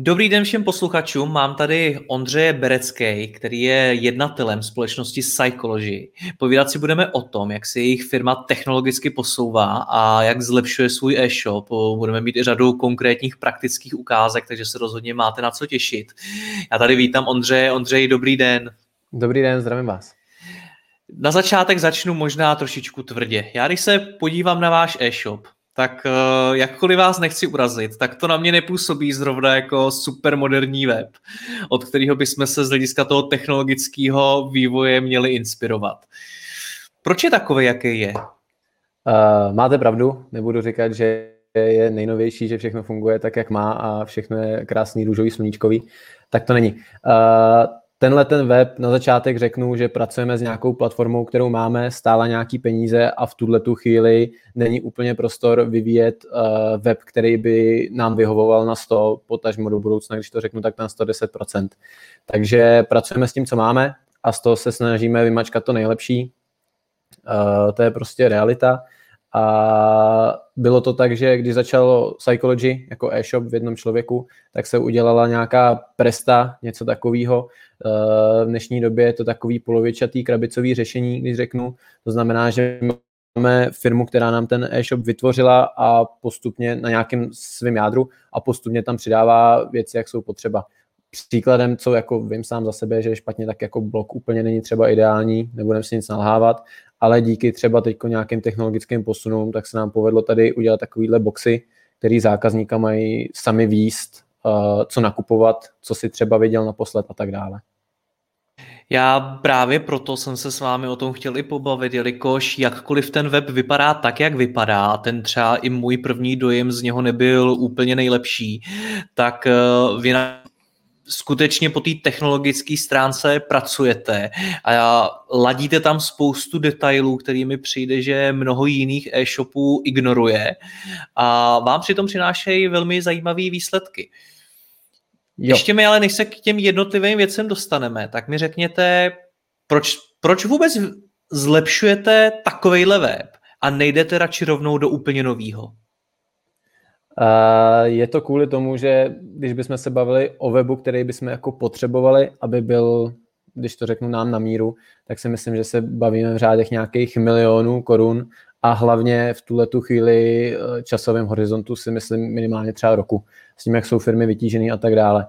Dobrý den všem posluchačům, mám tady Ondřeje Berecký, který je jednatelem společnosti Psychology. Povídat si budeme o tom, jak se jejich firma technologicky posouvá a jak zlepšuje svůj e-shop. Budeme mít i řadu konkrétních praktických ukázek, takže se rozhodně máte na co těšit. Já tady vítám Ondřeje. Ondřej, dobrý den. Dobrý den, zdravím vás. Na začátek začnu možná trošičku tvrdě. Já když se podívám na váš e-shop, tak uh, jakkoliv vás nechci urazit, tak to na mě nepůsobí zrovna jako super moderní web, od kterého bychom se z hlediska toho technologického vývoje měli inspirovat. Proč je takový, jaký je? Uh, máte pravdu, nebudu říkat, že je nejnovější, že všechno funguje tak, jak má a všechno je krásný, růžový, sluníčkový. Tak to není. Uh, tenhle ten web na začátek řeknu, že pracujeme s nějakou platformou, kterou máme, stála nějaký peníze a v tuhle tu chvíli není úplně prostor vyvíjet uh, web, který by nám vyhovoval na 100, potažmo do budoucna, když to řeknu, tak na 110%. Takže pracujeme s tím, co máme a z toho se snažíme vymačkat to nejlepší. Uh, to je prostě realita. A bylo to tak, že když začalo Psychology jako e-shop v jednom člověku, tak se udělala nějaká presta, něco takového. Eh, v dnešní době je to takový polovičatý krabicový řešení, když řeknu. To znamená, že máme firmu, která nám ten e-shop vytvořila a postupně na nějakém svém jádru a postupně tam přidává věci, jak jsou potřeba. Příkladem, co jako vím sám za sebe, že je špatně, tak jako blok úplně není třeba ideální, nebudeme si nic nalhávat, ale díky třeba teď nějakým technologickým posunům, tak se nám povedlo tady udělat takovýhle boxy, který zákazníka mají sami výst, uh, co nakupovat, co si třeba viděl naposled a tak dále. Já právě proto jsem se s vámi o tom chtěl i pobavit, jelikož jakkoliv ten web vypadá tak, jak vypadá, ten třeba i můj první dojem z něho nebyl úplně nejlepší, tak eh, vy na skutečně po té technologické stránce pracujete a ladíte tam spoustu detailů, kterými přijde, že mnoho jiných e-shopů ignoruje a vám přitom přinášejí velmi zajímavé výsledky. Jo. Ještě mi ale, než se k těm jednotlivým věcem dostaneme, tak mi řekněte, proč, proč vůbec zlepšujete takovejhle web a nejdete radši rovnou do úplně novýho? Je to kvůli tomu, že když bychom se bavili o webu, který bychom jako potřebovali, aby byl, když to řeknu nám na míru, tak si myslím, že se bavíme v řádech nějakých milionů korun a hlavně v tuhle tu chvíli eh, časovém horizontu si myslím minimálně třeba roku, s tím, jak jsou firmy vytížené a tak dále.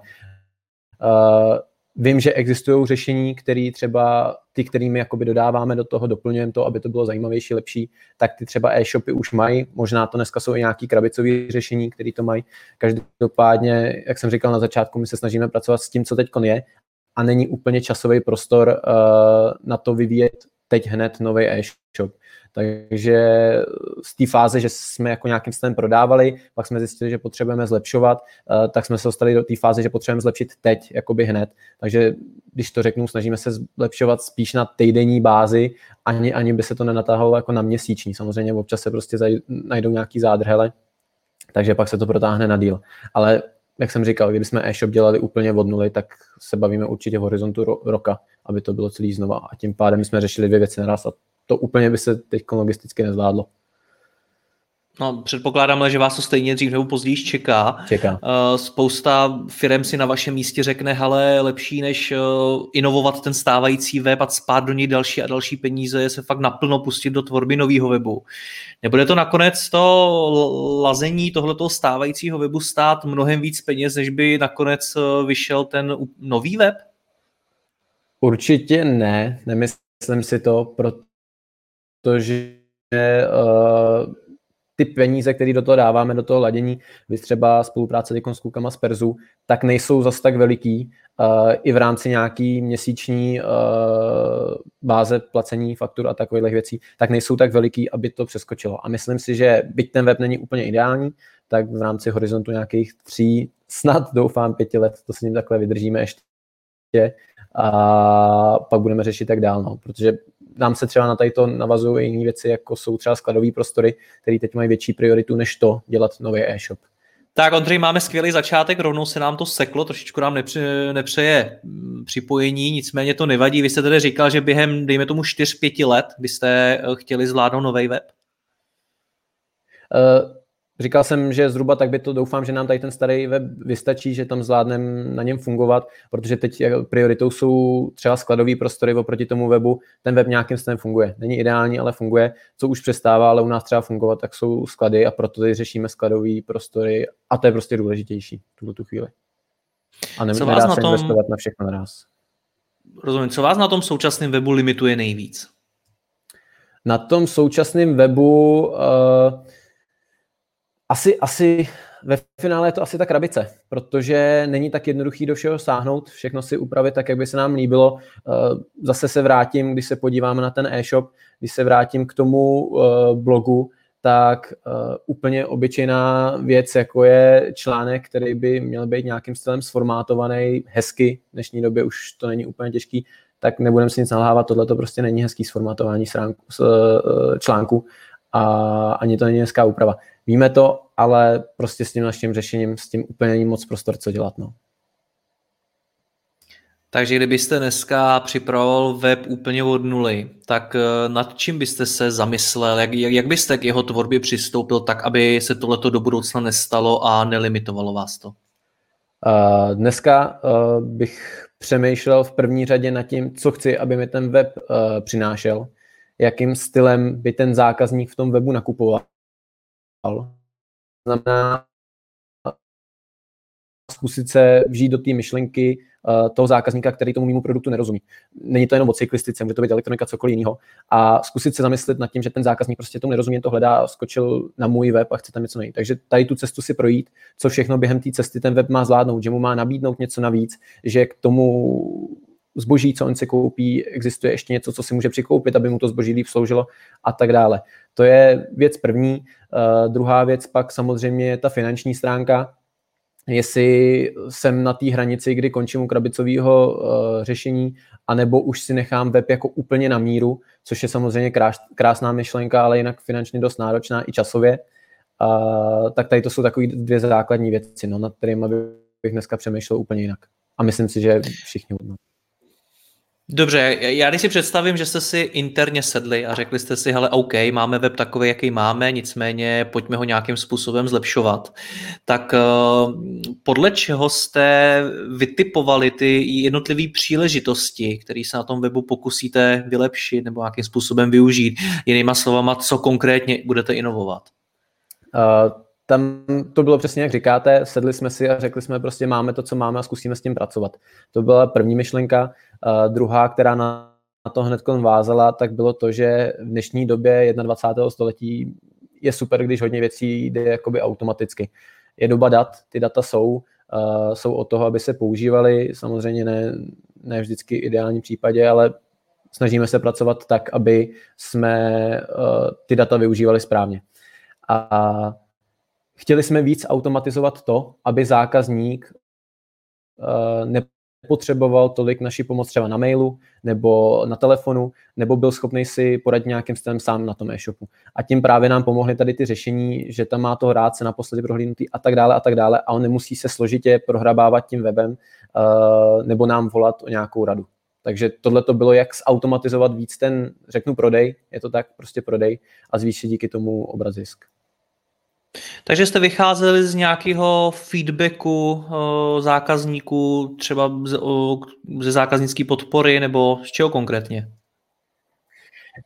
Vím, že existují řešení, které třeba ty, kterými jakoby dodáváme do toho, doplňujeme to, aby to bylo zajímavější, lepší, tak ty třeba e-shopy už mají, možná to dneska jsou i nějaký krabicové řešení, které to mají. Každopádně, jak jsem říkal na začátku, my se snažíme pracovat s tím, co teď je a není úplně časový prostor uh, na to vyvíjet teď hned nový e-shop. Takže z té fáze, že jsme jako nějakým stylem prodávali, pak jsme zjistili, že potřebujeme zlepšovat, eh, tak jsme se dostali do té fáze, že potřebujeme zlepšit teď, jakoby hned. Takže když to řeknu, snažíme se zlepšovat spíš na týdenní bázi, ani, ani by se to nenatahovalo jako na měsíční. Samozřejmě občas se prostě najdou nějaký zádrhele, takže pak se to protáhne na díl. Ale jak jsem říkal, kdybychom e-shop dělali úplně od nuly, tak se bavíme určitě v horizontu ro- roka, aby to bylo celý znova. A tím pádem jsme řešili dvě věci naraz a to úplně by se teď logisticky nezvládlo. No, předpokládám, že vás to stejně dřív nebo později čeká. Čeká. Uh, spousta firm si na vašem místě řekne, hele, lepší než uh, inovovat ten stávající web a spát do něj další a další peníze, je se fakt naplno pustit do tvorby nového webu. Nebude to nakonec to lazení tohoto stávajícího webu stát mnohem víc peněz, než by nakonec uh, vyšel ten nový web? Určitě ne, nemyslím si to, protože uh, ty peníze, které do toho dáváme, do toho ladění, vy třeba spolupráce s klukama z Perzu, tak nejsou zas tak veliký uh, i v rámci nějaký měsíční uh, báze placení faktur a takových věcí, tak nejsou tak veliký, aby to přeskočilo. A myslím si, že byť ten web není úplně ideální, tak v rámci horizontu nějakých tří, snad doufám pěti let, to s ním takhle vydržíme ještě a pak budeme řešit tak dál, no, protože nám se třeba na tady to navazují jiné věci, jako jsou třeba skladové prostory, které teď mají větší prioritu, než to dělat nový e-shop. Tak Ondřej, máme skvělý začátek, rovnou se nám to seklo, trošičku nám nepře, nepřeje mm, připojení, nicméně to nevadí. Vy jste tedy říkal, že během, dejme tomu, 4-5 let byste eh, chtěli zvládnout nový web? Uh, Říkal jsem, že zhruba tak by to doufám, že nám tady ten starý web vystačí, že tam zvládneme na něm fungovat, protože teď prioritou jsou třeba skladové prostory oproti tomu webu. Ten web nějakým stylem funguje. Není ideální, ale funguje. Co už přestává, ale u nás třeba fungovat, tak jsou sklady a proto tady řešíme skladové prostory a to je prostě důležitější v tu chvíli. A ne, nedá se tom... investovat na všechno naraz. Rozumím. Co vás na tom současném webu limituje nejvíc? Na tom současném webu uh, asi, asi ve finále je to asi ta krabice, protože není tak jednoduchý do všeho sáhnout, všechno si upravit tak, jak by se nám líbilo. Eh, zase se vrátím, když se podíváme na ten e-shop, když se vrátím k tomu eh, blogu, tak uh, úplně obyčejná věc, jako je článek, který by měl být nějakým stylem sformátovaný hezky, v dnešní době už to není úplně těžký, tak nebudeme si nic nalhávat, tohle to prostě není hezký sformátování článku a ani to není hezká úprava. Víme to, ale prostě s tím naším řešením s tím úplně není moc prostor, co dělat. No. Takže kdybyste dneska připravoval web úplně od nuly, tak eh, nad čím byste se zamyslel, jak, jak byste k jeho tvorbě přistoupil tak, aby se tohleto do budoucna nestalo a nelimitovalo vás to? Uh, dneska uh, bych přemýšlel v první řadě nad tím, co chci, aby mi ten web uh, přinášel, jakým stylem by ten zákazník v tom webu nakupoval znamená zkusit se vžít do té myšlenky uh, toho zákazníka, který tomu mému produktu nerozumí. Není to jenom o cyklistice, může to být elektronika, cokoliv jiného. A zkusit se zamyslet nad tím, že ten zákazník prostě tomu nerozumí, to hledá, skočil na můj web a chce tam něco najít. Takže tady tu cestu si projít, co všechno během té cesty ten web má zvládnout, že mu má nabídnout něco navíc, že k tomu zboží, co on si koupí, existuje ještě něco, co si může přikoupit, aby mu to zboží líp sloužilo a tak dále. To je věc první. Uh, druhá věc pak samozřejmě je ta finanční stránka, jestli jsem na té hranici, kdy končím u krabicového uh, řešení, anebo už si nechám web jako úplně na míru, což je samozřejmě krás, krásná myšlenka, ale jinak finančně dost náročná i časově. Uh, tak tady to jsou takové dvě základní věci, no, nad kterými bych dneska přemýšlel úplně jinak. A myslím si, že všichni hodnout. Dobře, já když si představím, že jste si interně sedli a řekli jste si, hele, OK, máme web takový, jaký máme, nicméně pojďme ho nějakým způsobem zlepšovat, tak uh, podle čeho jste vytipovali ty jednotlivé příležitosti, které se na tom webu pokusíte vylepšit nebo nějakým způsobem využít? Jinýma slovama, co konkrétně budete inovovat? Uh, tam to bylo přesně, jak říkáte, sedli jsme si a řekli jsme prostě máme to, co máme a zkusíme s tím pracovat. To byla první myšlenka. Uh, druhá, která na, to hned vázala, tak bylo to, že v dnešní době 21. století je super, když hodně věcí jde jakoby automaticky. Je doba dat, ty data jsou, uh, jsou od toho, aby se používaly, samozřejmě ne, ne vždycky v ideálním případě, ale snažíme se pracovat tak, aby jsme uh, ty data využívali správně. A chtěli jsme víc automatizovat to, aby zákazník uh, nepotřeboval tolik naší pomoc třeba na mailu nebo na telefonu, nebo byl schopný si poradit nějakým stylem sám na tom e-shopu. A tím právě nám pomohly tady ty řešení, že tam má to hrát se naposledy prohlídnutý a tak dále a tak dále a on nemusí se složitě prohrabávat tím webem uh, nebo nám volat o nějakou radu. Takže tohle to bylo, jak zautomatizovat víc ten, řeknu, prodej, je to tak, prostě prodej a zvýšit díky tomu obraz zisk. Takže jste vycházeli z nějakého feedbacku zákazníků, třeba ze zákaznické podpory, nebo z čeho konkrétně?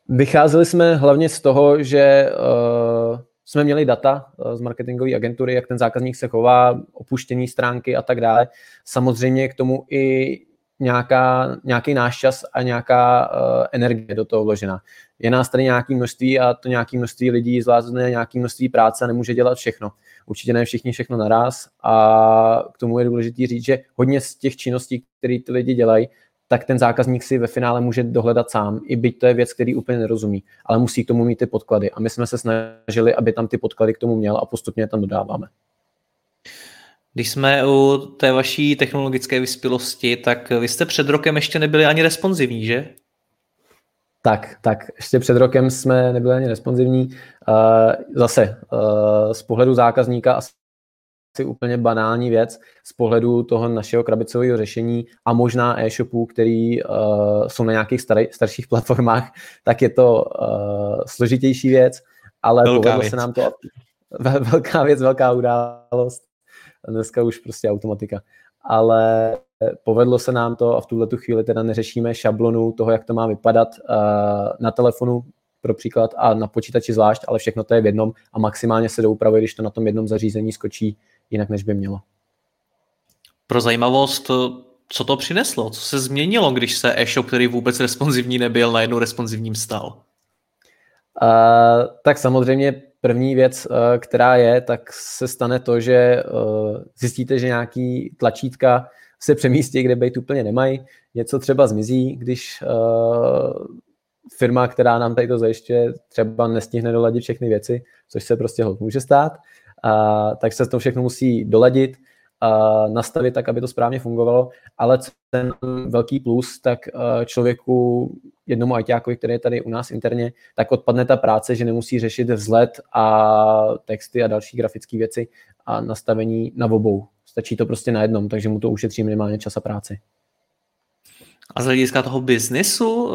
Vycházeli jsme hlavně z toho, že uh, jsme měli data uh, z marketingové agentury, jak ten zákazník se chová, opuštění stránky a tak dále. Samozřejmě k tomu i nějaká, nějaký náš čas a nějaká uh, energie do toho vložena. Je nás tady nějaké množství a to nějaké množství lidí zvládne nějaké množství práce a nemůže dělat všechno. Určitě ne všichni všechno naraz a k tomu je důležité říct, že hodně z těch činností, které ty lidi dělají, tak ten zákazník si ve finále může dohledat sám, i byť to je věc, který úplně nerozumí, ale musí k tomu mít ty podklady. A my jsme se snažili, aby tam ty podklady k tomu měl a postupně je tam dodáváme. Když jsme u té vaší technologické vyspělosti, tak vy jste před rokem ještě nebyli ani responsivní, že? Tak, tak, ještě před rokem jsme nebyli ani responsivní. Zase, z pohledu zákazníka asi úplně banální věc, z pohledu toho našeho krabicového řešení a možná e-shopů, který jsou na nějakých starý, starších platformách, tak je to složitější věc, ale velká povedlo věc. se nám to velká věc, velká událost dneska už prostě automatika. Ale povedlo se nám to a v tuhle tu chvíli teda neřešíme šablonu toho, jak to má vypadat uh, na telefonu pro příklad a na počítači zvlášť, ale všechno to je v jednom a maximálně se doupravuje, když to na tom jednom zařízení skočí jinak, než by mělo. Pro zajímavost, co to přineslo? Co se změnilo, když se e-shop, který vůbec responsivní nebyl, najednou responsivním stal? Tak samozřejmě první věc, uh, která je, tak se stane to, že uh, zjistíte, že nějaký tlačítka se přemístí, kde být úplně nemají. Něco třeba zmizí, když uh, firma, která nám tady to zajišťuje, třeba nestihne doladit všechny věci, což se prostě může stát, uh, tak se to všechno musí doladit nastavit tak, aby to správně fungovalo, ale ten velký plus, tak člověku, jednomu ITákovi, který je tady u nás interně, tak odpadne ta práce, že nemusí řešit vzhled a texty a další grafické věci a nastavení na obou. Stačí to prostě na jednom, takže mu to ušetří minimálně čas a práci. A z hlediska toho biznesu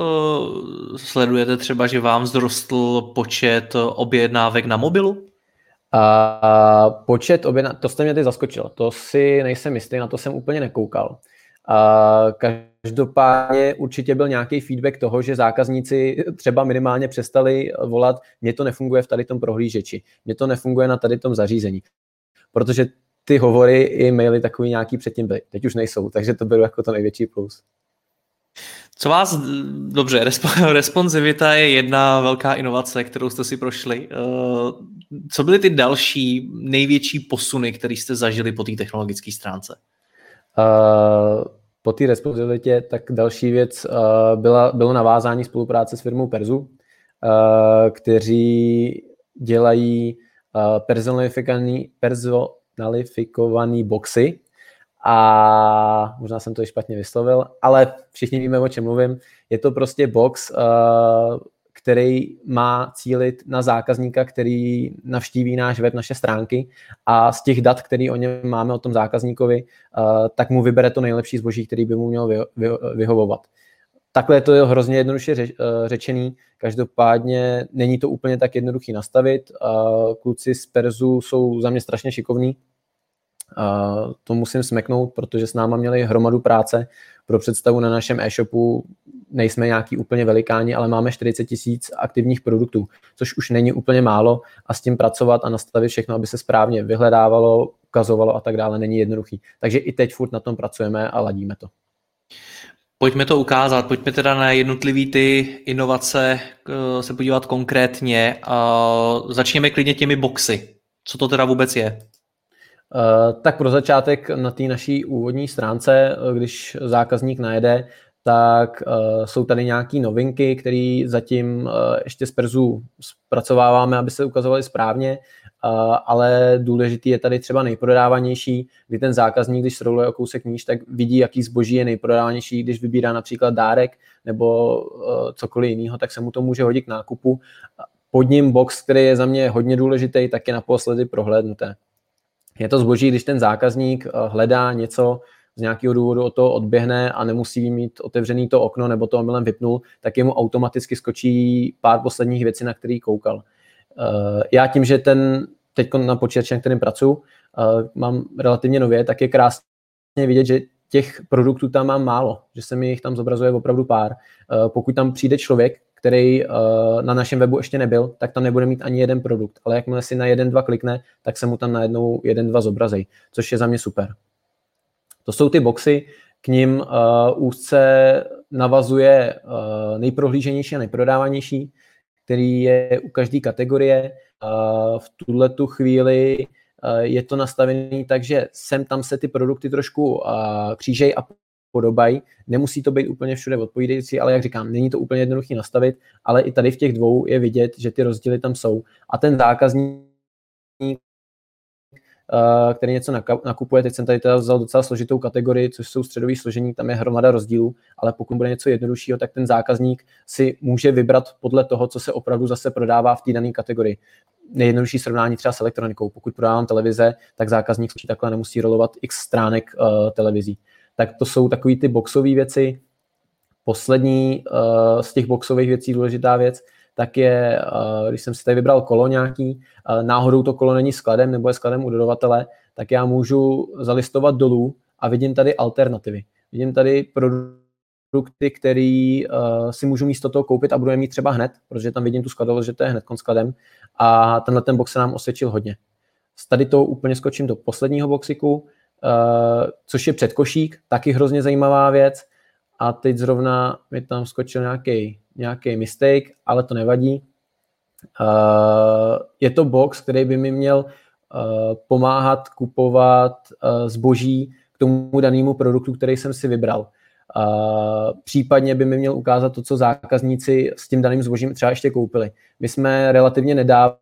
sledujete třeba, že vám zrostl počet objednávek na mobilu? A počet objedná, to jste mě teď zaskočil, to si nejsem jistý, na to jsem úplně nekoukal. A každopádně určitě byl nějaký feedback toho, že zákazníci třeba minimálně přestali volat, mně to nefunguje v tady tom prohlížeči, mně to nefunguje na tady tom zařízení. Protože ty hovory i maily takový nějaký předtím byly. Teď už nejsou, takže to beru jako to největší plus. Co vás, dobře, responsivita je jedna velká inovace, kterou jste si prošli. Eh, co byly ty další největší posuny, které jste zažili po té technologické stránce? Uh, po té responsivitě, tak další věc uh, byla, bylo navázání spolupráce s firmou Perzu, uh, kteří dělají uh, personalifikovaný, boxy, a možná jsem to i špatně vyslovil, ale všichni víme, o čem mluvím. Je to prostě box, uh, který má cílit na zákazníka, který navštíví náš web, naše stránky a z těch dat, který o něm máme, o tom zákazníkovi, uh, tak mu vybere to nejlepší zboží, který by mu měl vy, vy, vyhovovat. Takhle je to hrozně jednoduše uh, řečený, každopádně není to úplně tak jednoduchý nastavit. Kluci z Perzu jsou za mě strašně šikovní, To musím smeknout, protože s náma měli hromadu práce. Pro představu na našem e-shopu nejsme nějaký úplně velikáni, ale máme 40 tisíc aktivních produktů, což už není úplně málo a s tím pracovat a nastavit všechno, aby se správně vyhledávalo, ukazovalo a tak dále, není jednoduchý. Takže i teď furt na tom pracujeme a ladíme to. Pojďme to ukázat, pojďme teda na jednotlivý ty inovace se podívat konkrétně. Začněme klidně těmi boxy. Co to teda vůbec je? Eh, tak pro začátek na té naší úvodní stránce, eh, když zákazník najede, tak uh, jsou tady nějaké novinky, které zatím ještě z Perzu zpracováváme, aby se ukazovaly správně, ale důležitý je tady třeba nejprodávanější, kdy ten zákazník, když sroluje o kousek níž, tak vidí, jaký zboží je nejprodávanější, když vybírá například dárek nebo cokoliv jiného, tak se mu to může hodit k nákupu. Pod ním box, který je za mě hodně důležitý, tak je naposledy prohlédnuté. Je to zboží, když ten zákazník eh, hledá něco, z nějakého důvodu o to odběhne a nemusí mít otevřený to okno nebo to omylem vypnul, tak jemu automaticky skočí pár posledních věcí, na který koukal. Eh, já tím, že ten teď na počítači, na kterým pracuji, eh, mám relativně nově, tak je krásně vidět, že těch produktů tam mám málo, že se mi jich tam zobrazuje opravdu pár. Pokud tam přijde člověk, který uh, na našem webu ještě nebyl, tak tam nebude mít ani jeden produkt. Ale jakmile si na jeden, dva klikne, tak se mu tam najednou jeden, dva zobrazí, což je za mě super. To jsou ty boxy, k ním uh, úzce navazuje uh, nejprohlíženější a nejprodávanější, který je u každé kategorie. Uh, v tuhle tu chvíli uh, je to nastavené tak, že sem tam se ty produkty trošku uh, křížejí a podobají. Nemusí to být úplně všude odpovídající, ale jak říkám, není to úplně jednoduché nastavit, ale i tady v těch dvou je vidět, že ty rozdíly tam jsou. A ten zákazník Eh, který něco nakupuje. Teď jsem tady teda vzal docela složitou kategorii, což jsou středový složení, tam je hromada rozdílů, ale pokud bude něco jednoduššího, tak ten zákazník si může vybrat podle toho, co se opravdu zase prodává v té dané kategorii. Nejjednodušší srovnání třeba s elektronikou. Pokud prodávám televize, tak zákazník takhle nemusí rolovat x stránek uh, televizí. Tak to jsou takové ty boxové věci. Poslední uh, z těch boxových věcí, důležitá věc, tak je, eh, když jsem si tady vybral kolo nějaký, eh, náhodou to kolo není skladem nebo je skladem u dodavatele, tak já můžu zalistovat dolů a vidím tady alternativy. Vidím tady produkty, který uh, si můžu místo toho koupit a budu je mít třeba hned, protože tam vidím tu skladovost, že to je hned skladem a tenhle ten box se nám osvědčil hodně. Z tady to úplně skočím do posledního boxiku, uh, což je předkošík, taky hrozně zajímavá věc a teď zrovna mi tam skočil nějaký nějaký mistake, ale to nevadí. Uh, je to box, který by mi měl uh, pomáhat kupovat zboží k tomu danému produktu, který jsem si vybral. Případně by mi měl ukázat to, co zákazníci s tím daným zbožím třeba ještě koupili. My jsme relativně nedávno,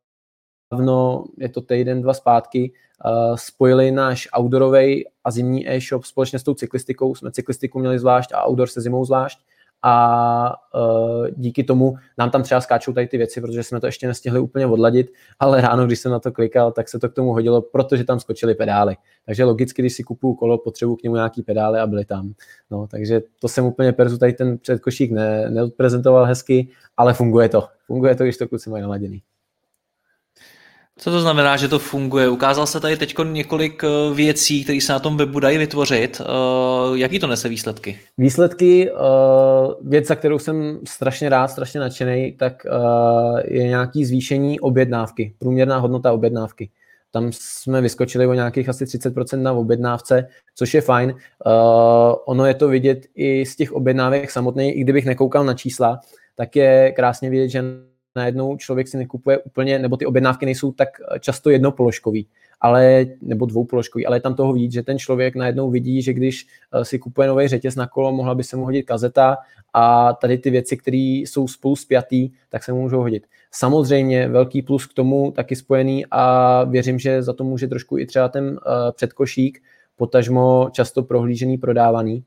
je to týden, dva zpátky, uh, spojili náš outdoorový a zimní e-shop společně s tou cyklistikou. Jsme cyklistiku měli zvlášť a outdoor se zimou zvlášť a uh, díky tomu nám tam třeba skáčou tady ty věci, protože jsme to ještě nestihli úplně odladit, ale ráno, když jsem na to klikal, tak se to k tomu hodilo, protože tam skočily pedály. Takže logicky, když si kupuju kolo, potřebuji k němu nějaký pedály a byly tam. No, takže to jsem úplně perzu tady ten předkošík ne, neodprezentoval hezky, ale funguje to. Funguje to, když to kluci mají naladěný. Co to znamená, že to funguje? Ukázal se tady teď několik eh, věcí, které se na tom webu dají vytvořit. Eh, jaký to nese výsledky? Výsledky, eh, věc, za kterou jsem strašně rád, strašně nadšený, tak je nějaký zvýšení objednávky, průměrná hodnota objednávky. Tam jsme vyskočili o nějakých asi 30% na objednávce, což je fajn. ono je to vidět i z těch objednávek samotných, i kdybych nekoukal na čísla, tak je krásně vidět, že najednou člověk si nekupuje úplně, nebo ty objednávky nejsou tak často jednopoložkový, ale, nebo dvoupoložkový, ale je tam toho víc, že ten člověk najednou vidí, že když eh, si kupuje nový řetěz na kolo, mohla by se mu hodit kazeta a tady ty věci, které jsou spolu spjatý, tak se mu můžou hodit. Samozřejmě velký plus k tomu taky spojený a věřím, že za to může trošku i třeba ten uh, předkošík, potažmo často prohlížený, prodávaný,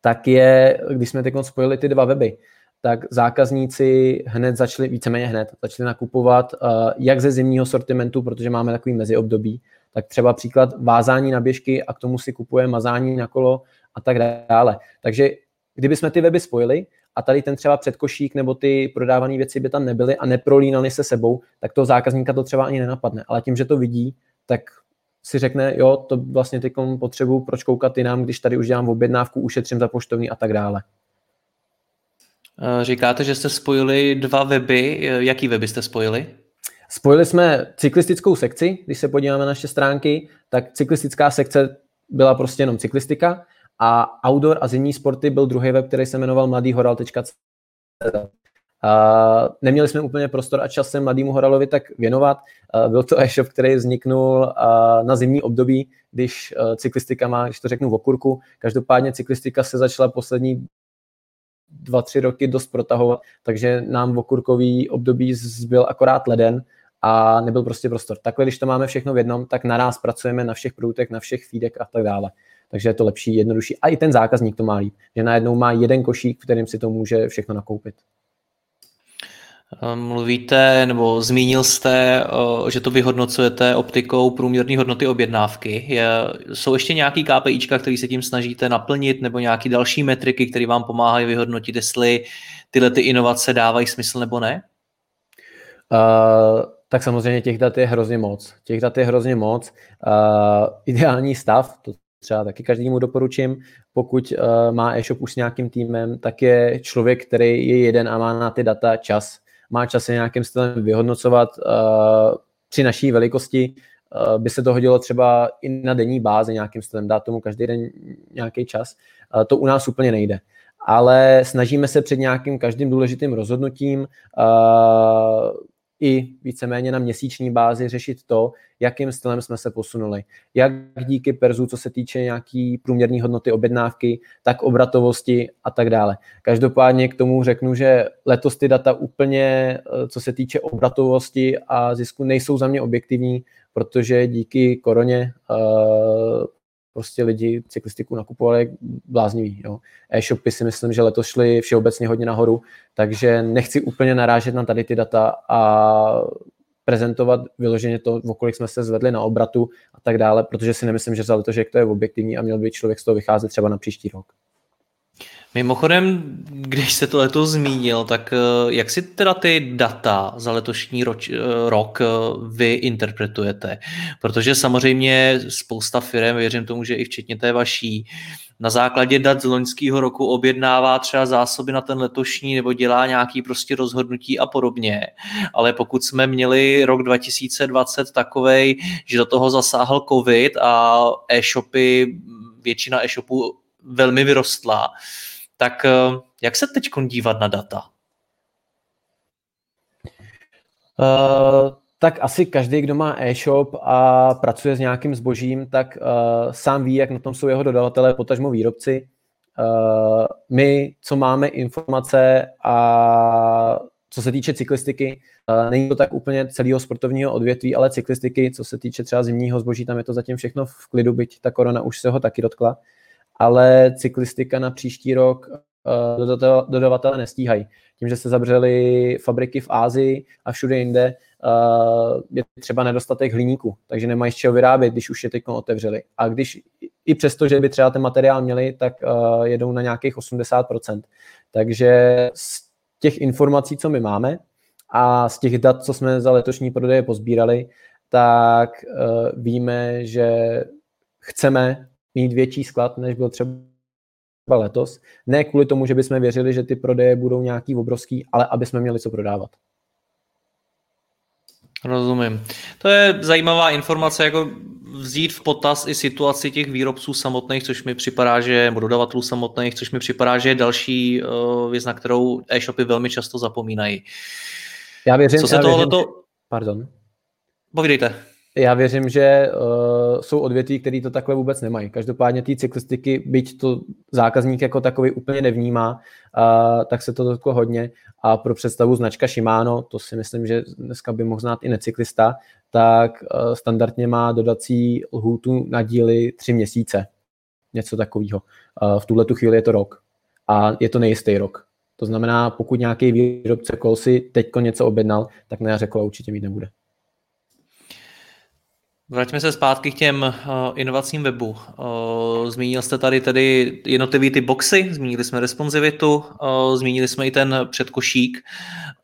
tak je, když jsme teď spojili ty dva weby, tak zákazníci hned začali, víceméně hned, začali nakupovat uh, jak ze zimního sortimentu, protože máme takový meziobdobí, tak třeba příklad vázání na běžky a k tomu si kupuje mazání na kolo a tak dále. Takže kdyby jsme ty weby spojili a tady ten třeba předkošík nebo ty prodávané věci by tam nebyly a neprolínaly se sebou, tak toho zákazníka to třeba ani nenapadne. Ale tím, že to vidí, tak si řekne, jo, to vlastně teď potřebuju, proč koukat jinam, když tady už dělám objednávku, ušetřím za poštovní a tak dále. Eh, říkáte, že jste spojili dva weby. Eh, jaký weby jste spojili? Spojili jsme cyklistickou sekci, když se podíváme na naše stránky, tak cyklistická sekce byla prostě jenom cyklistika a outdoor a zimní sporty byl druhý web, který se jmenoval mladýhoral.cz. Uh, neměli jsme úplně prostor a čas se mladému Horalovi tak věnovat. Uh, byl to e-shop, který vzniknul uh, na zimní období, když uh, cyklistika má, když to řeknu v okurku. Každopádně cyklistika se začala poslední dva, tři roky dost protahovat, takže nám v okurkový období zbyl akorát leden a nebyl prostě prostor. Takhle, když to máme všechno v jednom, tak naraz pracujeme na všech průtek, na všech feedek a tak dále. Takže je to lepší, jednodušší. A i ten zákazník to má líp, že najednou má jeden košík, v kterým si to může všechno nakoupit. Ehm, mluvíte, nebo zmínil jste, eh, že to vyhodnocujete optikou průměrné hodnoty objednávky. Je, jsou ještě nějaký KPIčka, který se tím snažíte naplnit, nebo nějaké další metriky, které vám pomáhají vyhodnotit, jestli tyhle ty inovace dávají smysl nebo ne? Uh, tak samozřejmě těch dat je hrozně moc. Těch dat je hrozně moc. Uh, ideální stav, to třeba taky každému doporučím, pokud uh, má e-shop už s nějakým týmem, tak je člověk, který je jeden a má na ty data čas má čas nějakým stylem vyhodnocovat uh, při naší velikosti by se to hodilo třeba i na denní bázi nějakým stylem, dát tomu každý den nějaký čas. To u nás úplně nejde ale snažíme se před nějakým každým důležitým rozhodnutím i víceméně na měsíční bázi řešit to, jakým stylem jsme se posunuli. Jak díky Perzu, co se týče nějaký průměrné hodnoty objednávky, tak obratovosti a tak dále. Každopádně k tomu řeknu, že letos ty data úplně, eh, co se týče obratovosti a zisku, nejsou za mě objektivní, protože díky koroně uh, prostě lidi cyklistiku nakupovali bláznivý. Jo. E-shopy si myslím, že letos šly všeobecně hodně nahoru, takže nechci úplně narážet na tady ty data a prezentovat vyloženě to, o kolik jsme se zvedli na obratu a tak dále, protože si nemyslím, že za letošek to je objektivní a měl by člověk z toho vycházet třeba na příští rok. Mimochodem, když se to letos zmínil, tak eh, jak si teda ty data za letošní roč, eh, rok eh, vy interpretujete? Protože samozřejmě spousta firm, věřím tomu, že i včetně té vaší, na základě dat z loňského roku objednává třeba zásoby na ten letošní nebo dělá nějaký prostě rozhodnutí a podobně. Ale pokud jsme měli rok 2020 takovej, že do toho zasáhl covid a e-shopy, většina e-shopů velmi vyrostla, tak eh, jak se teď dívat na data? Uh, tak asi každý, kdo má e-shop a pracuje s nějakým zbožím, tak uh, sám ví, jak na tom jsou jeho dodavatelé, potažmo výrobci. Uh, my, co máme informace a co se týče cyklistiky, uh, není to tak úplně celého sportovního odvětví, ale cyklistiky, co se týče třeba zimního zboží, tam je to zatím všechno v klidu, byť ta korona už se ho taky dotkla ale cyklistika na příští rok uh, dodavatele nestíhají. Tím, že se zavřely fabriky v Ázii a všude jinde, uh, je třeba nedostatek hliníku, takže nemají z čeho vyrábět, když už je teď otevřeli. A když i přesto, že by třeba ten materiál měli, tak uh, jedou na nějakých 80%. Takže z těch informací, co my máme a z těch dat, co jsme za letošní prodeje pozbírali, tak víme, že chceme mít větší sklad, než byl třeba letos. Ne kvůli tomu, že bychom věřili, že ty prodeje budou nějaký obrovský, ale aby jsme měli co prodávat. Rozumím. To je zajímavá informace, jako vzít v potaz i situaci těch výrobců samotných, což mi připadá, že, nebo dodavatelů samotných, což mi připadá, že je další uh, věc, na kterou e-shopy velmi často zapomínají. Já věřím, Co se já tohleto... Pardon. Povídejte já věřím, že uh, jsou odvětví, které to takhle vůbec nemají. Každopádně té cyklistiky, byť to zákazník jako takový úplně nevnímá, uh, tak se to dotklo hodně. A pro představu značka Shimano, to si myslím, že dneska by mohl znát i necyklista, tak uh, standardně má dodací lhůtu na díly tři měsíce. Něco takového. Uh, v tuhle tu chvíli je to rok. A je to nejistý rok. To znamená, pokud nějaký výrobce kol si teďko něco objednal, tak na jaře kola určitě mít nebude. Vraťme se zpátky k těm uh, inovacím webu. Uh, zmínil jste tady tedy jednotlivý ty boxy, zmínili jsme responsivitu, uh, zmínili jsme i ten předkošík.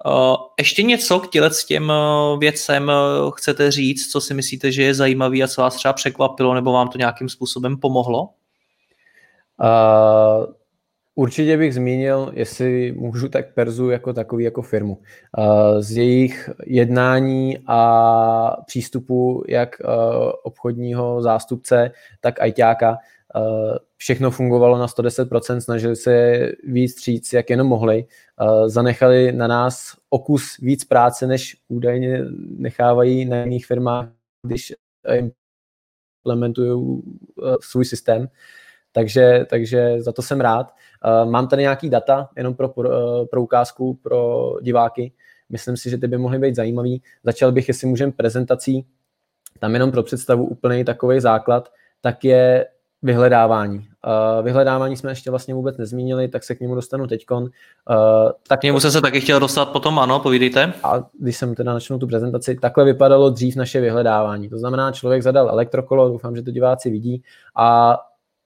Uh, ještě něco k těle s těm uh, věcem uh, chcete říct, co si myslíte, že je zajímavý a co vás třeba překvapilo nebo vám to nějakým způsobem pomohlo? Uh, Určitě bych zmínil, jestli můžu, tak Perzu jako takový jako firmu. Z jejich jednání a přístupu jak obchodního zástupce, tak ajťáka všechno fungovalo na 110%, snažili se víc říct, jak jenom mohli. Zanechali na nás okus víc práce, než údajně nechávají na jiných firmách, když implementují svůj systém. Takže, takže za to jsem rád. Uh, mám tady nějaký data, jenom pro, pro, uh, pro ukázku, pro diváky. Myslím si, že ty by mohly být zajímavý. Začal bych, jestli můžeme prezentací, tam jenom pro představu úplný takový základ, tak je vyhledávání. Uh, vyhledávání jsme ještě vlastně vůbec nezmínili, tak se k němu dostanu teďkon. Tak k němu jsem se taky chtěl dostat potom, ano, povídejte. A když jsem teda načnu tu prezentaci, takhle vypadalo dřív naše vyhledávání. To znamená, člověk zadal elektrokolo, doufám, že to diváci vidí, a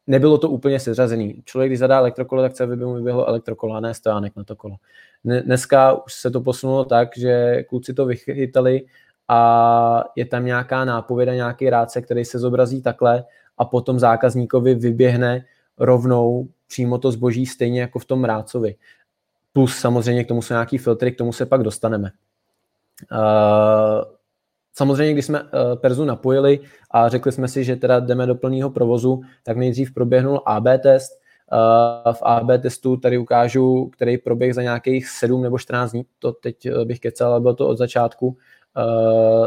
nebylo to úplně seřazený. Člověk, když zadá elektrokolo, tak chce, aby mu vyběhlo elektrokolo a ne stojánek na to kolo. Dneska už se to posunulo tak, že kluci to vychytali a je tam nějaká nápověda, nějaký rádce, který se zobrazí takhle a potom zákazníkovi vyběhne rovnou přímo to zboží stejně jako v tom rádcovi. Plus samozřejmě k tomu jsou nějaký filtry, k tomu se pak dostaneme. Uh, Samozřejmě, když jsme uh, Perzu napojili a řekli jsme si, že teda jdeme do plného provozu, tak nejdřív proběhnul AB test. Uh, v AB testu tady ukážu, který proběh za nějakých 7 nebo 14 dní, to teď bych kecal, ale bylo to od začátku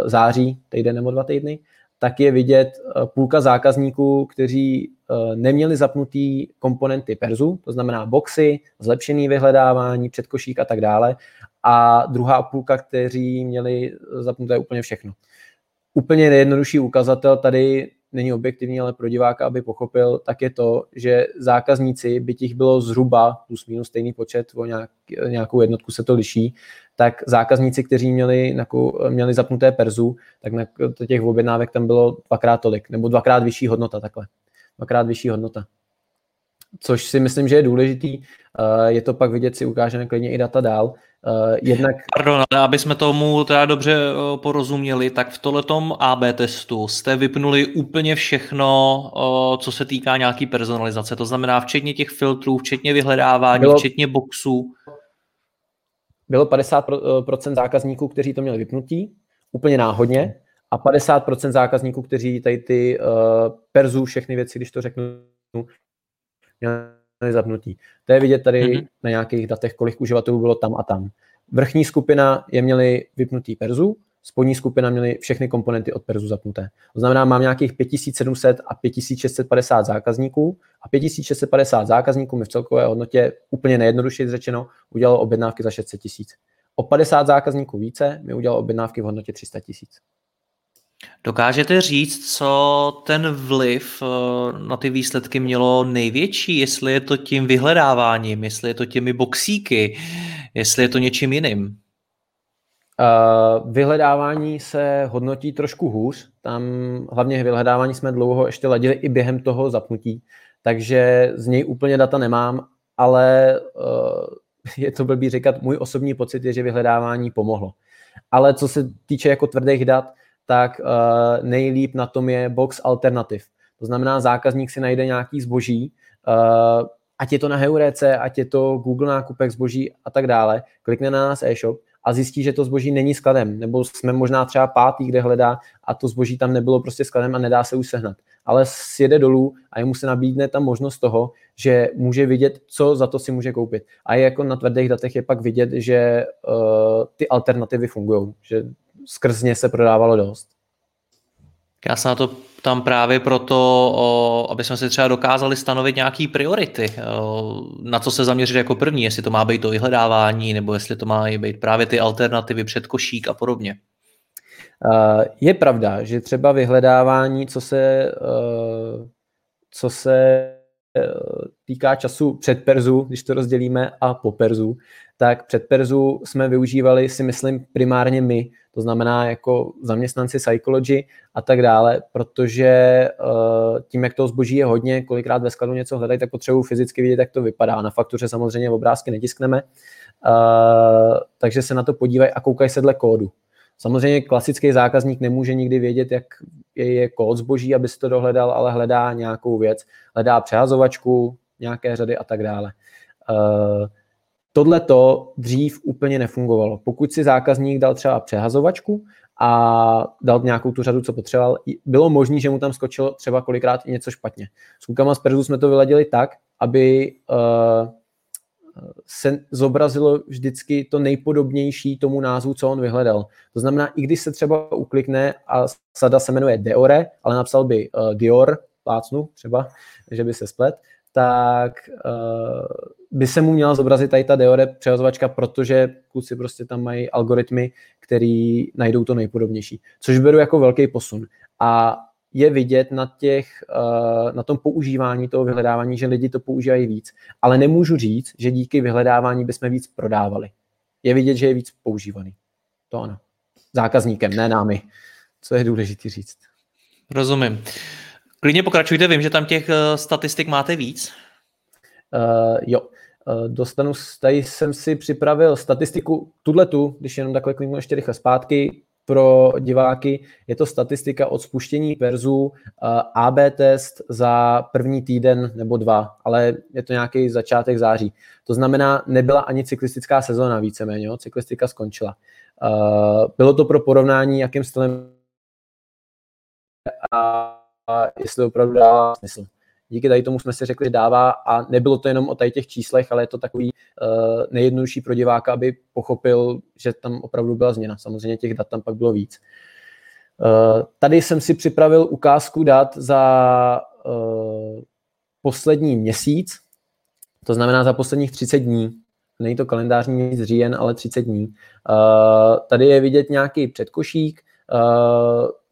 září, týden nebo dva týdny. Tak je vidět eh, půlka zákazníků, kteří eh, neměli zapnutý komponenty Perzu, to znamená boxy, zlepšený vyhledávání, předkošík a tak dále, a druhá půlka, kteří měli zapnuté úplně všechno. Úplně nejjednodušší ukazatel tady není objektivní, ale pro diváka, aby pochopil, tak je to, že zákazníci, by těch bylo zhruba plus minus stejný počet, o nějak, nějakou jednotku se to liší, tak zákazníci, kteří měli, měli zapnuté perzu, tak na těch objednávek tam bylo dvakrát tolik, nebo dvakrát vyšší hodnota takhle. Dvakrát vyšší hodnota. Což si myslím, že je důležitý. Eh, je to pak vidět, si ukážeme klidně i data dál. Uh, jednak... Pardon, ale aby jsme tomu teda dobře uh, porozuměli, tak v tohletom AB testu jste vypnuli úplně všechno, co se týká nějaký personalizace, to znamená včetně těch filtrů, včetně vyhledávání, bylo, včetně boxů. Bylo 50% zákazníků, kteří to měli vypnutí, úplně náhodně, a 50% zákazníků, kteří tady ty uh, perzu, všechny věci, když to řeknu, měli zapnutí. To je vidět tady mm-hmm. na nějakých datech, kolik uživatelů bylo tam a tam. Vrchní skupina je měli vypnutý Perzu, spodní skupina měli všechny komponenty od Perzu zapnuté. To znamená, mám nějakých 5700 a 5650 zákazníků a 5650 zákazníků mi v celkové hodnotě úplně nejjednodušeji řečeno udělalo objednávky za 600 tisíc. O 50 zákazníků více mi udělalo objednávky v hodnotě 300 tisíc. Dokážete říct, co ten vliv eh, na ty výsledky mělo největší, jestli je to tím vyhledáváním, jestli je to těmi boxíky, jestli je to něčím jiným? Uh, vyhledávání se hodnotí trošku hůř. Tam hlavně vyhledávání jsme dlouho ještě ladili i během toho zapnutí, takže z něj úplně data nemám, ale uh, je to blbý říkat, můj osobní pocit je, že vyhledávání pomohlo. Ale co se týče jako tvrdých dat, tak uh, nejlíp na tom je box alternativ. To znamená, zákazník si najde nějaký zboží, uh, ať je to na Heurece, ať je to Google nákupek zboží a tak dále, klikne na nás e-shop a zjistí, že to zboží není skladem, nebo jsme možná třeba pátý, kde hledá a to zboží tam nebylo prostě skladem a nedá se už sehnat. Ale sjede dolů a jemu se nabídne ta možnost toho, že může vidět, co za to si může koupit. A je jako na tvrdých datech je pak vidět, že uh, ty alternativy fungují, že skrz ně se prodávalo dost. Já se na to tam právě proto, o, aby jsme si třeba dokázali stanovit nějaké priority, o, na co se zaměřit jako první, jestli to má být to vyhledávání, nebo jestli to má být právě ty alternativy před košík a podobně. Je pravda, že třeba vyhledávání, co se, co se týká času před Perzu, když to rozdělíme, a po Perzu, tak před Perzu jsme využívali, si myslím, primárně my, to znamená jako zaměstnanci psychology a tak dále, protože uh, tím, jak toho zboží je hodně, kolikrát ve skladu něco hledají, tak potřebuji fyzicky vidět, jak to vypadá. Na faktuře samozřejmě obrázky netiskneme, uh, takže se na to podívají a koukají se dle kódu. Samozřejmě klasický zákazník nemůže nikdy vědět, jak je kód zboží, aby si to dohledal, ale hledá nějakou věc. Hledá přehazovačku, nějaké řady a tak dále. Uh, Tohle to dřív úplně nefungovalo. Pokud si zákazník dal třeba přehazovačku a dal nějakou tu řadu, co potřeboval, bylo možné, že mu tam skočilo třeba kolikrát i něco špatně. S klukama z Perzu jsme to vyladili tak, aby uh, se zobrazilo vždycky to nejpodobnější tomu názvu, co on vyhledal. To znamená, i když se třeba uklikne a sada se jmenuje Deore, ale napsal by uh, Dior, plácnu třeba, že by se splet, tak uh, by se mu měla zobrazit tady ta Deore přehazovačka, protože kluci prostě tam mají algoritmy, který najdou to nejpodobnější. Což beru jako velký posun. A je vidět na, těch, uh, na tom používání toho vyhledávání, že lidi to používají víc. Ale nemůžu říct, že díky vyhledávání bychom víc prodávali. Je vidět, že je víc používaný. To ano. Zákazníkem, ne námi. Co je důležité říct. Rozumím. Klidně pokračujte, vím, že tam těch eh, statistik máte víc. Uh, jo, uh, dostanu, tady jsem si připravil statistiku, tuhle tu, když jenom takhle kliknu ještě rychle zpátky, pro diváky, je to statistika od spuštění Perzu, uh, AB test za první týden nebo dva, ale je to nějaký začátek září. To znamená, nebyla ani cyklistická sezóna víceméně, jo? cyklistika skončila. Uh, bylo to pro porovnání, jakým stylem a, a jestli opravdu dává smysl. Díky tady tomu jsme si řekli, že dává a nebylo to jenom o tady těch číslech, ale je to takový uh, nejjednodušší pro diváka, aby pochopil, že tam opravdu byla změna. Samozřejmě těch dat tam pak bylo víc. Uh, tady jsem si připravil ukázku dat za uh, poslední měsíc, to znamená za posledních 30 dní. Není to kalendářní měsíc říjen, ale 30 dní. Uh, tady je vidět nějaký předkošík,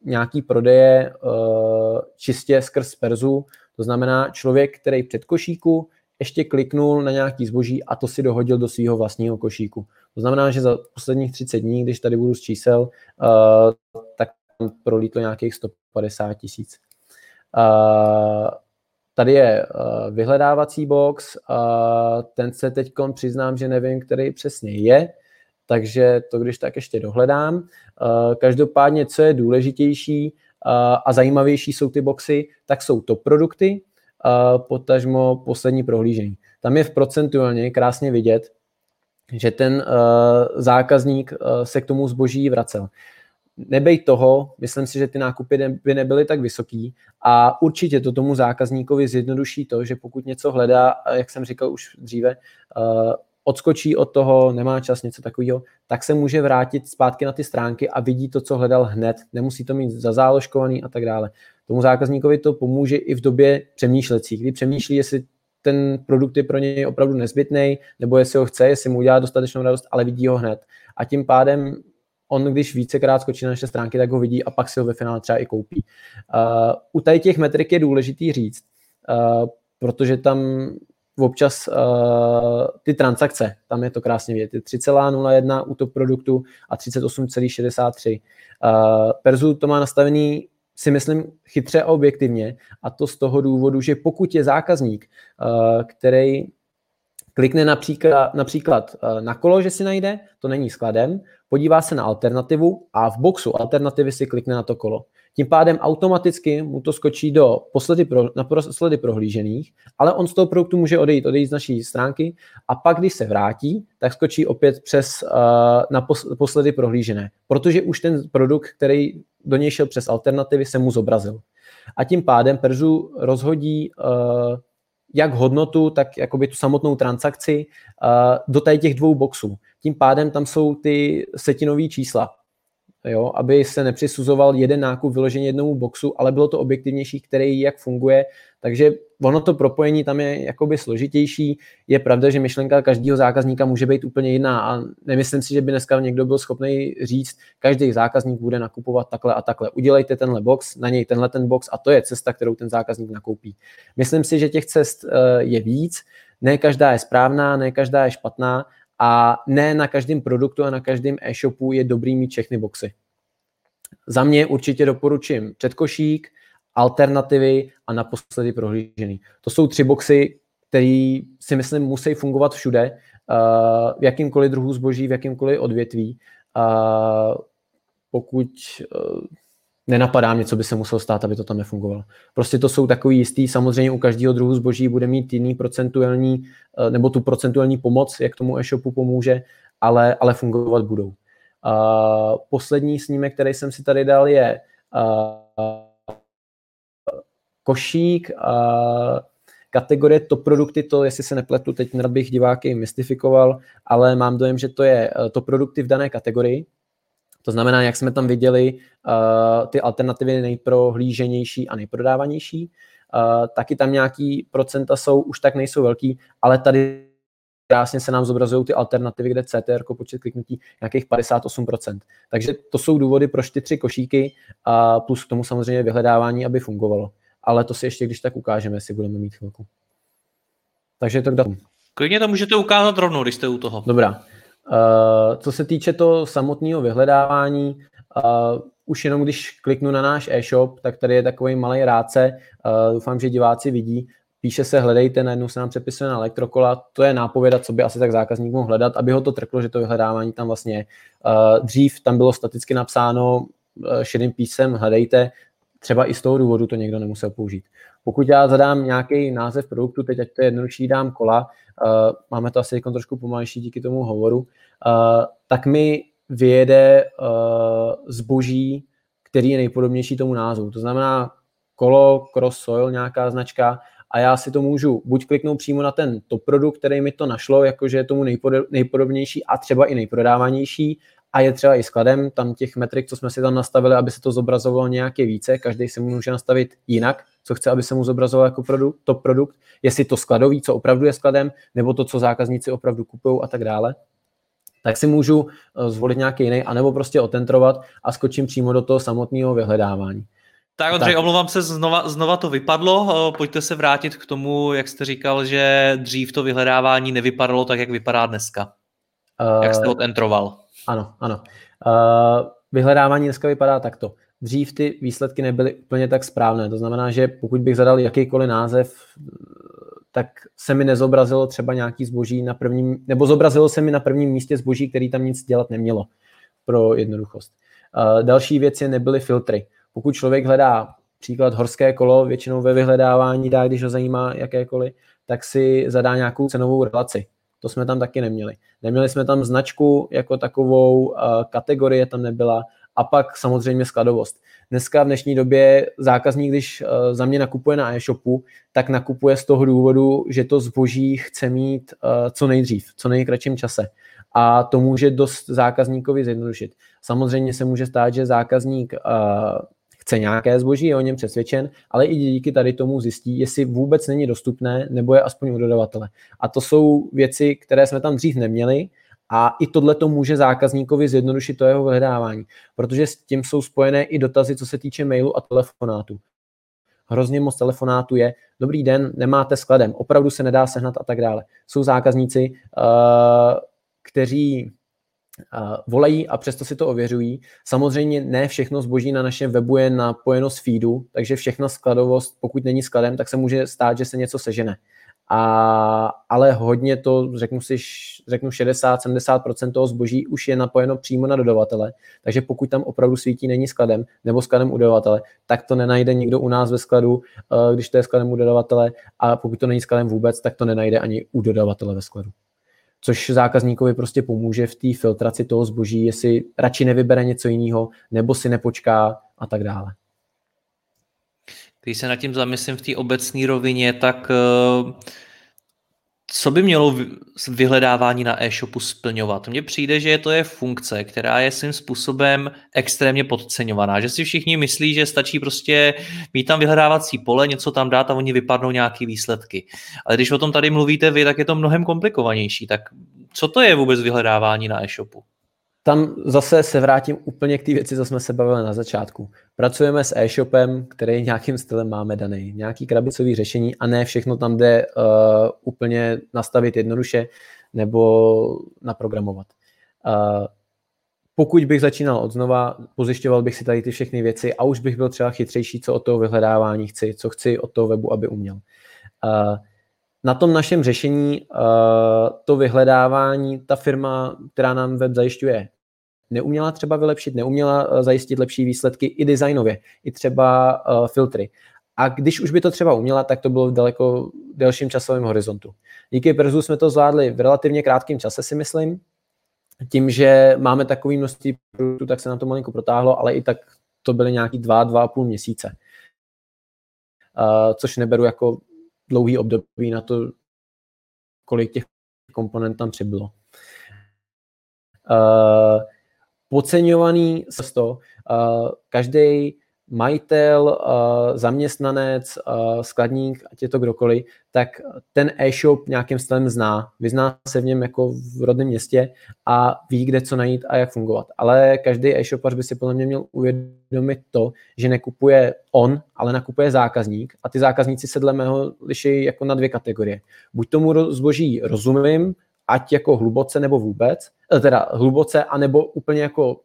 nějaký prodeje uh, čistě skrz Perzu, to znamená člověk, který před košíku ještě kliknul na nějaký zboží a to si dohodil do svého vlastního košíku. To znamená, že za posledních 30 dní, když tady budu z čísel, uh, tak prolítlo nějakých 150 tisíc. Uh, Tady je vyhledávací box, ten se teď přiznám, že nevím, který přesně je, takže to když tak ještě dohledám. Uh, každopádně, co je důležitější uh, a zajímavější jsou ty boxy, tak jsou to produkty, uh, potažmo poslední prohlížení. Tam je v procentuálně krásně vidět, že ten zákazník se k tomu zboží vracel nebej toho, myslím si, že ty nákupy by nebyly tak vysoký a určitě to tomu zákazníkovi zjednoduší to, že pokud něco hledá, jak jsem říkal už dříve, odskočí od toho, nemá čas, něco takového, tak se může vrátit zpátky na ty stránky a vidí to, co hledal hned. Nemusí to mít zazáložkovaný a tak dále. Tomu zákazníkovi to pomůže i v době přemýšlecí, kdy přemýšlí, jestli ten produkt je pro něj opravdu nezbytný, nebo jestli ho chce, jestli mu udělá dostatečnou radost, ale vidí ho hned. A tím pádem on když vícekrát skočí na naše stránky, tak ho vidí a pak si ho ve finále třeba i koupí. Uh, u tady těch metrik je důležitý říct, uh, protože tam občas uh, ty transakce, tam je to krásně vidět, je 3,01 u toho produktu a 38,63. Uh, Perzu to má nastavený si myslím chytře a objektivně a to z toho důvodu, že pokud je zákazník, uh, který klikne například, například na kolo, že si najde, to není skladem, podívá se na alternativu a v boxu alternativy si klikne na to kolo. Tím pádem automaticky mu to skočí do posledy pro, na posledy prohlížených, ale on z toho produktu může odejít, odejít z naší stránky a pak, když se vrátí, tak skočí opět přes uh, na posledy prohlížené, protože už ten produkt, který do něj šel přes alternativy, se mu zobrazil. A tím pádem Perzu rozhodí uh, jak hodnotu, tak jakoby tu samotnou transakci uh, do těch dvou boxů. Tím pádem tam jsou ty setinové čísla jo, aby se nepřisuzoval jeden nákup vyložený jednomu boxu, ale bylo to objektivnější, který jak funguje. Takže ono to propojení tam je jakoby složitější. Je pravda, že myšlenka každého zákazníka může být úplně jiná a nemyslím si, že by dneska někdo byl schopný říct, každý zákazník bude nakupovat takhle a takhle. Udělejte tenhle box, na něj tenhle ten box a to je cesta, kterou ten zákazník nakoupí. Myslím si, že těch cest eh, je víc, ne každá je správná, ne každá je špatná, a ne na každém produktu a na každém e-shopu je dobrý mít všechny boxy. Za mě určitě doporučím předkošík, alternativy a naposledy prohlížený. To jsou tři boxy, které si myslím musí fungovat všude, uh, v jakýmkoliv druhu zboží, v jakýmkoliv odvětví. Uh, pokud uh, nenapadá mě, co by se muselo stát, aby to tam nefungovalo. Prostě to jsou takový jistý, samozřejmě u každého druhu zboží bude mít jiný procentuální, eh, nebo tu procentuální pomoc, jak tomu e-shopu pomůže, ale, ale fungovat budou. Uh, poslední snímek, který jsem si tady dal, je uh, košík, uh, kategorie top produkty, to jestli se nepletu, teď nerad bych diváky mystifikoval, ale mám dojem, že to je to produkty v dané kategorii, to znamená, jak jsme tam viděli, uh, ty alternativy nejprohlíženější a nejprodávanější, uh, taky tam nějaký procenta jsou, už tak nejsou velký, ale tady krásně se nám zobrazují ty alternativy, kde CTR jako počet kliknutí nějakých 58%. Takže to jsou důvody, proč ty tři košíky a plus k tomu samozřejmě vyhledávání, aby fungovalo. Ale to si ještě když tak ukážeme, jestli budeme mít chvilku. Takže to k datu. Klidně to můžete ukázat rovnou, když jste u toho. Dobrá. Uh, co se týče toho samotného vyhledávání, uh, už jenom když kliknu na náš e-shop, tak tady je takový malý rádce, uh, doufám, že diváci vidí, píše se hledejte, najednou se nám přepisuje na elektrokola, to je nápověda, co by asi tak zákazník mohl hledat, aby ho to trklo, že to vyhledávání tam vlastně dřív tam bylo staticky napsáno šedým písem hledejte, třeba i z toho důvodu to někdo nemusel použít. Pokud já zadám nějaký název produktu, teď ať to je jednodušší, dám kola, máme to asi trošku pomalejší díky tomu hovoru, uh, tak mi vyjede uh, zboží, který je nejpodobnější tomu názvu. To znamená kolo, cross soil, nějaká značka a já si to můžu buď kliknout přímo na ten top produkt, který mi to našlo, jakože je tomu nejpodobnější a třeba i nejprodávanější, a je třeba i skladem, tam těch metrik, co jsme si tam nastavili, aby se to zobrazovalo nějaké více, každý si může nastavit jinak, co chce, aby se mu zobrazovalo jako produkt, top produkt, jestli to skladový, co opravdu je skladem, nebo to, co zákazníci opravdu kupují a tak dále tak si můžu eh, zvolit nějaký jiný, anebo prostě otentrovat a skočím přímo do toho samotného vyhledávání. Tak Ondřej, tak. omlouvám se, znova, znova to vypadlo. Eh, pojďte se vrátit k tomu, jak jste říkal, že dřív to vyhledávání nevypadalo tak, jak vypadá dneska. Uh, jak jste odentroval. Ano, ano. Uh, vyhledávání dneska vypadá takto. Dřív ty výsledky nebyly úplně tak správné. To znamená, že pokud bych zadal jakýkoliv název, tak se mi nezobrazilo třeba nějaký zboží na prvním, nebo zobrazilo se mi na prvním místě zboží, který tam nic dělat nemělo pro jednoduchost. Uh, další věc je nebyly filtry. Pokud člověk hledá příklad horské kolo, většinou ve vyhledávání dá, když ho zajímá jakékoliv, tak si zadá nějakou cenovou relaci. To jsme tam taky neměli. Neměli jsme tam značku jako takovou, kategorie tam nebyla a pak samozřejmě skladovost. Dneska v dnešní době zákazník, když za mě nakupuje na e-shopu, tak nakupuje z toho důvodu, že to zboží chce mít co nejdřív, co nejkratším čase. A to může dost zákazníkovi zjednodušit. Samozřejmě se může stát, že zákazník chce nějaké zboží, je o něm přesvědčen, ale i díky tady tomu zjistí, jestli vůbec není dostupné, nebo je aspoň u dodavatele. A to jsou věci, které jsme tam dřív neměli, a i tohle to může zákazníkovi zjednodušit to jeho vyhledávání, protože s tím jsou spojené i dotazy, co se týče mailu a telefonátu. Hrozně moc telefonátů je, dobrý den, nemáte skladem, opravdu se nedá sehnat a tak dále. Jsou zákazníci, uh, kteří volají a přesto si to ověřují. Samozřejmě ne všechno zboží na našem webu je napojeno z feedu, takže všechna skladovost, pokud není skladem, tak se může stát, že se něco sežene. A, ale hodně to, řeknu si, řeknu 60-70% toho zboží už je napojeno přímo na dodavatele, takže pokud tam opravdu svítí není skladem nebo skladem u dodavatele, tak to nenajde nikdo u nás ve skladu, eh, když to je skladem u dodavatele a pokud to není skladem vůbec, tak to nenajde ani u dodavatele ve skladu což zákazníkovi prostě pomůže v té filtraci toho zboží, jestli radši nevybere něco jiného, nebo si nepočká a tak dále. Když se nad tím zamyslím v té obecné rovině, tak uh co by mělo vyhledávání na e-shopu splňovat? Mně přijde, že to je funkce, která je svým způsobem extrémně podceňovaná, že si všichni myslí, že stačí prostě mít tam vyhledávací pole, něco tam dát a oni vypadnou nějaký výsledky. Ale když o tom tady mluvíte vy, tak je to mnohem komplikovanější. Tak co to je vůbec vyhledávání na e-shopu? Tam zase se vrátím úplně k té věci, co jsme se bavili na začátku. Pracujeme s e-shopem, který nějakým stylem máme daný, nějaký krabicový řešení a ne všechno tam jde uh, úplně nastavit jednoduše nebo naprogramovat. Uh, pokud bych začínal od znova, pozjišťoval bych si tady ty všechny věci a už bych byl třeba chytřejší, co od toho vyhledávání chci, co chci od toho webu, aby uměl. Uh, na tom našem řešení uh, to vyhledávání, ta firma, která nám web zajišťuje, neuměla třeba vylepšit, neuměla eh, zajistit lepší výsledky i designově, i třeba uh, filtry. A když už by to třeba uměla, tak to bylo v daleko delším časovém horizontu. Díky Perzu jsme to zvládli v relativně krátkém čase, si myslím. Tím, že máme takový množství produktů, tak se nám to malinko protáhlo, ale i tak to byly nějaký dva, dva a půl měsíce. Uh, což neberu jako dlouhý období na to, kolik těch komponent tam přibylo. Uh, podceňovaný to. Každý majitel, zaměstnanec, skladník, ať je to kdokoliv, tak ten e-shop nějakým stylem zná. Vyzná se v něm jako v rodném městě a ví, kde co najít a jak fungovat. Ale každý e-shopař by si podle mě měl uvědomit to, že nekupuje on, ale nakupuje zákazník a ty zákazníci se dle mého liší jako na dvě kategorie. Buď tomu zboží rozumím, ať jako hluboce nebo vůbec, eh, teda hluboce, anebo úplně jako,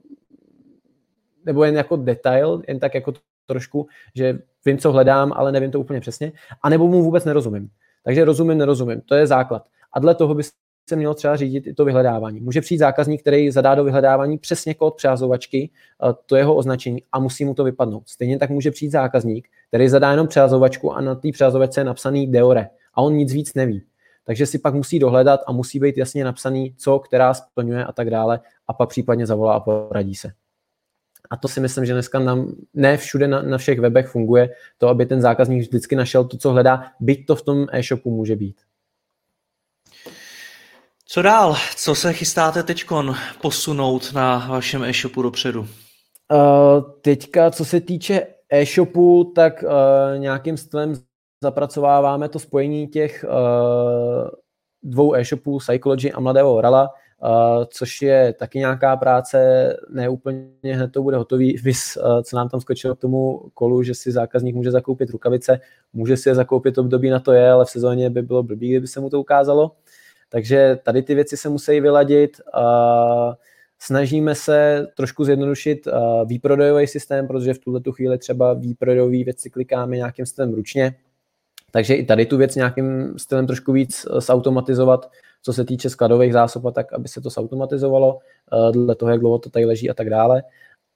nebo jen jako detail, jen tak jako trošku, že vím, co hledám, ale nevím to úplně přesně, anebo mu vůbec nerozumím. Takže rozumím, nerozumím, to je základ. A dle toho by se mělo třeba řídit i to vyhledávání. Může přijít zákazník, který zadá do vyhledávání přesně kód přázovačky, eh, to jeho označení a musí mu to vypadnout. Stejně tak může přijít zákazník, který zadá jenom přázovačku a na té přázovačce je napsaný Deore a on nic víc neví takže si pak musí dohledat a musí být jasně napsaný, co, která splňuje a tak dále a pak případně zavolá a poradí se. A to si myslím, že dneska nám ne všude na, na všech webech funguje to, aby ten zákazník vždycky našel to, co hledá, byť to v tom e-shopu může být. Co dál? Co se chystáte teď posunout na vašem e-shopu dopředu? Uh, teďka, co se týče e-shopu, tak uh, nějakým stylem zapracováváme to spojení těch uh, dvou e-shopů, Psychology a Mladého Orala, uh, což je taky nějaká práce, ne úplně hned to bude hotový, vys, uh, co nám tam skočilo k tomu kolu, že si zákazník může zakoupit rukavice, může si je zakoupit období na to je, ale v sezóně by bylo blbý, kdyby se mu to ukázalo. Takže tady ty věci se musí vyladit. Snažíme se trošku zjednodušit výprodejový systém, protože v tuhle tu chvíli třeba výprodejové věci klikáme nějakým stylem ručně, takže i tady tu věc nějakým stylem trošku víc zautomatizovat, co se týče skladových zásob, tak aby se to zautomatizovalo, dle toho, jak dlouho to tady leží a tak dále.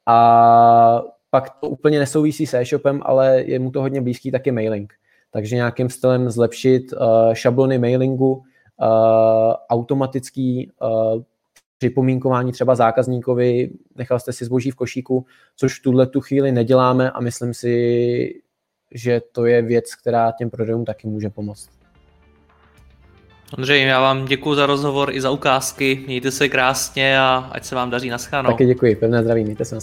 A pak to úplně nesouvisí s e-shopem, ale je mu to hodně blízký taky mailing. Takže nějakým stylem zlepšit uh, šablony mailingu, automatický připomínkování třeba zákazníkovi, nechal jste si zboží v košíku, což v tuhle tu chvíli neděláme a myslím si, že to je věc, která těm prodejům taky může pomoct. Ondřej, já vám děkuji za rozhovor i za ukázky. Mějte se krásně a ať se vám daří na Taky děkuji. Pevné zdraví. Mějte se na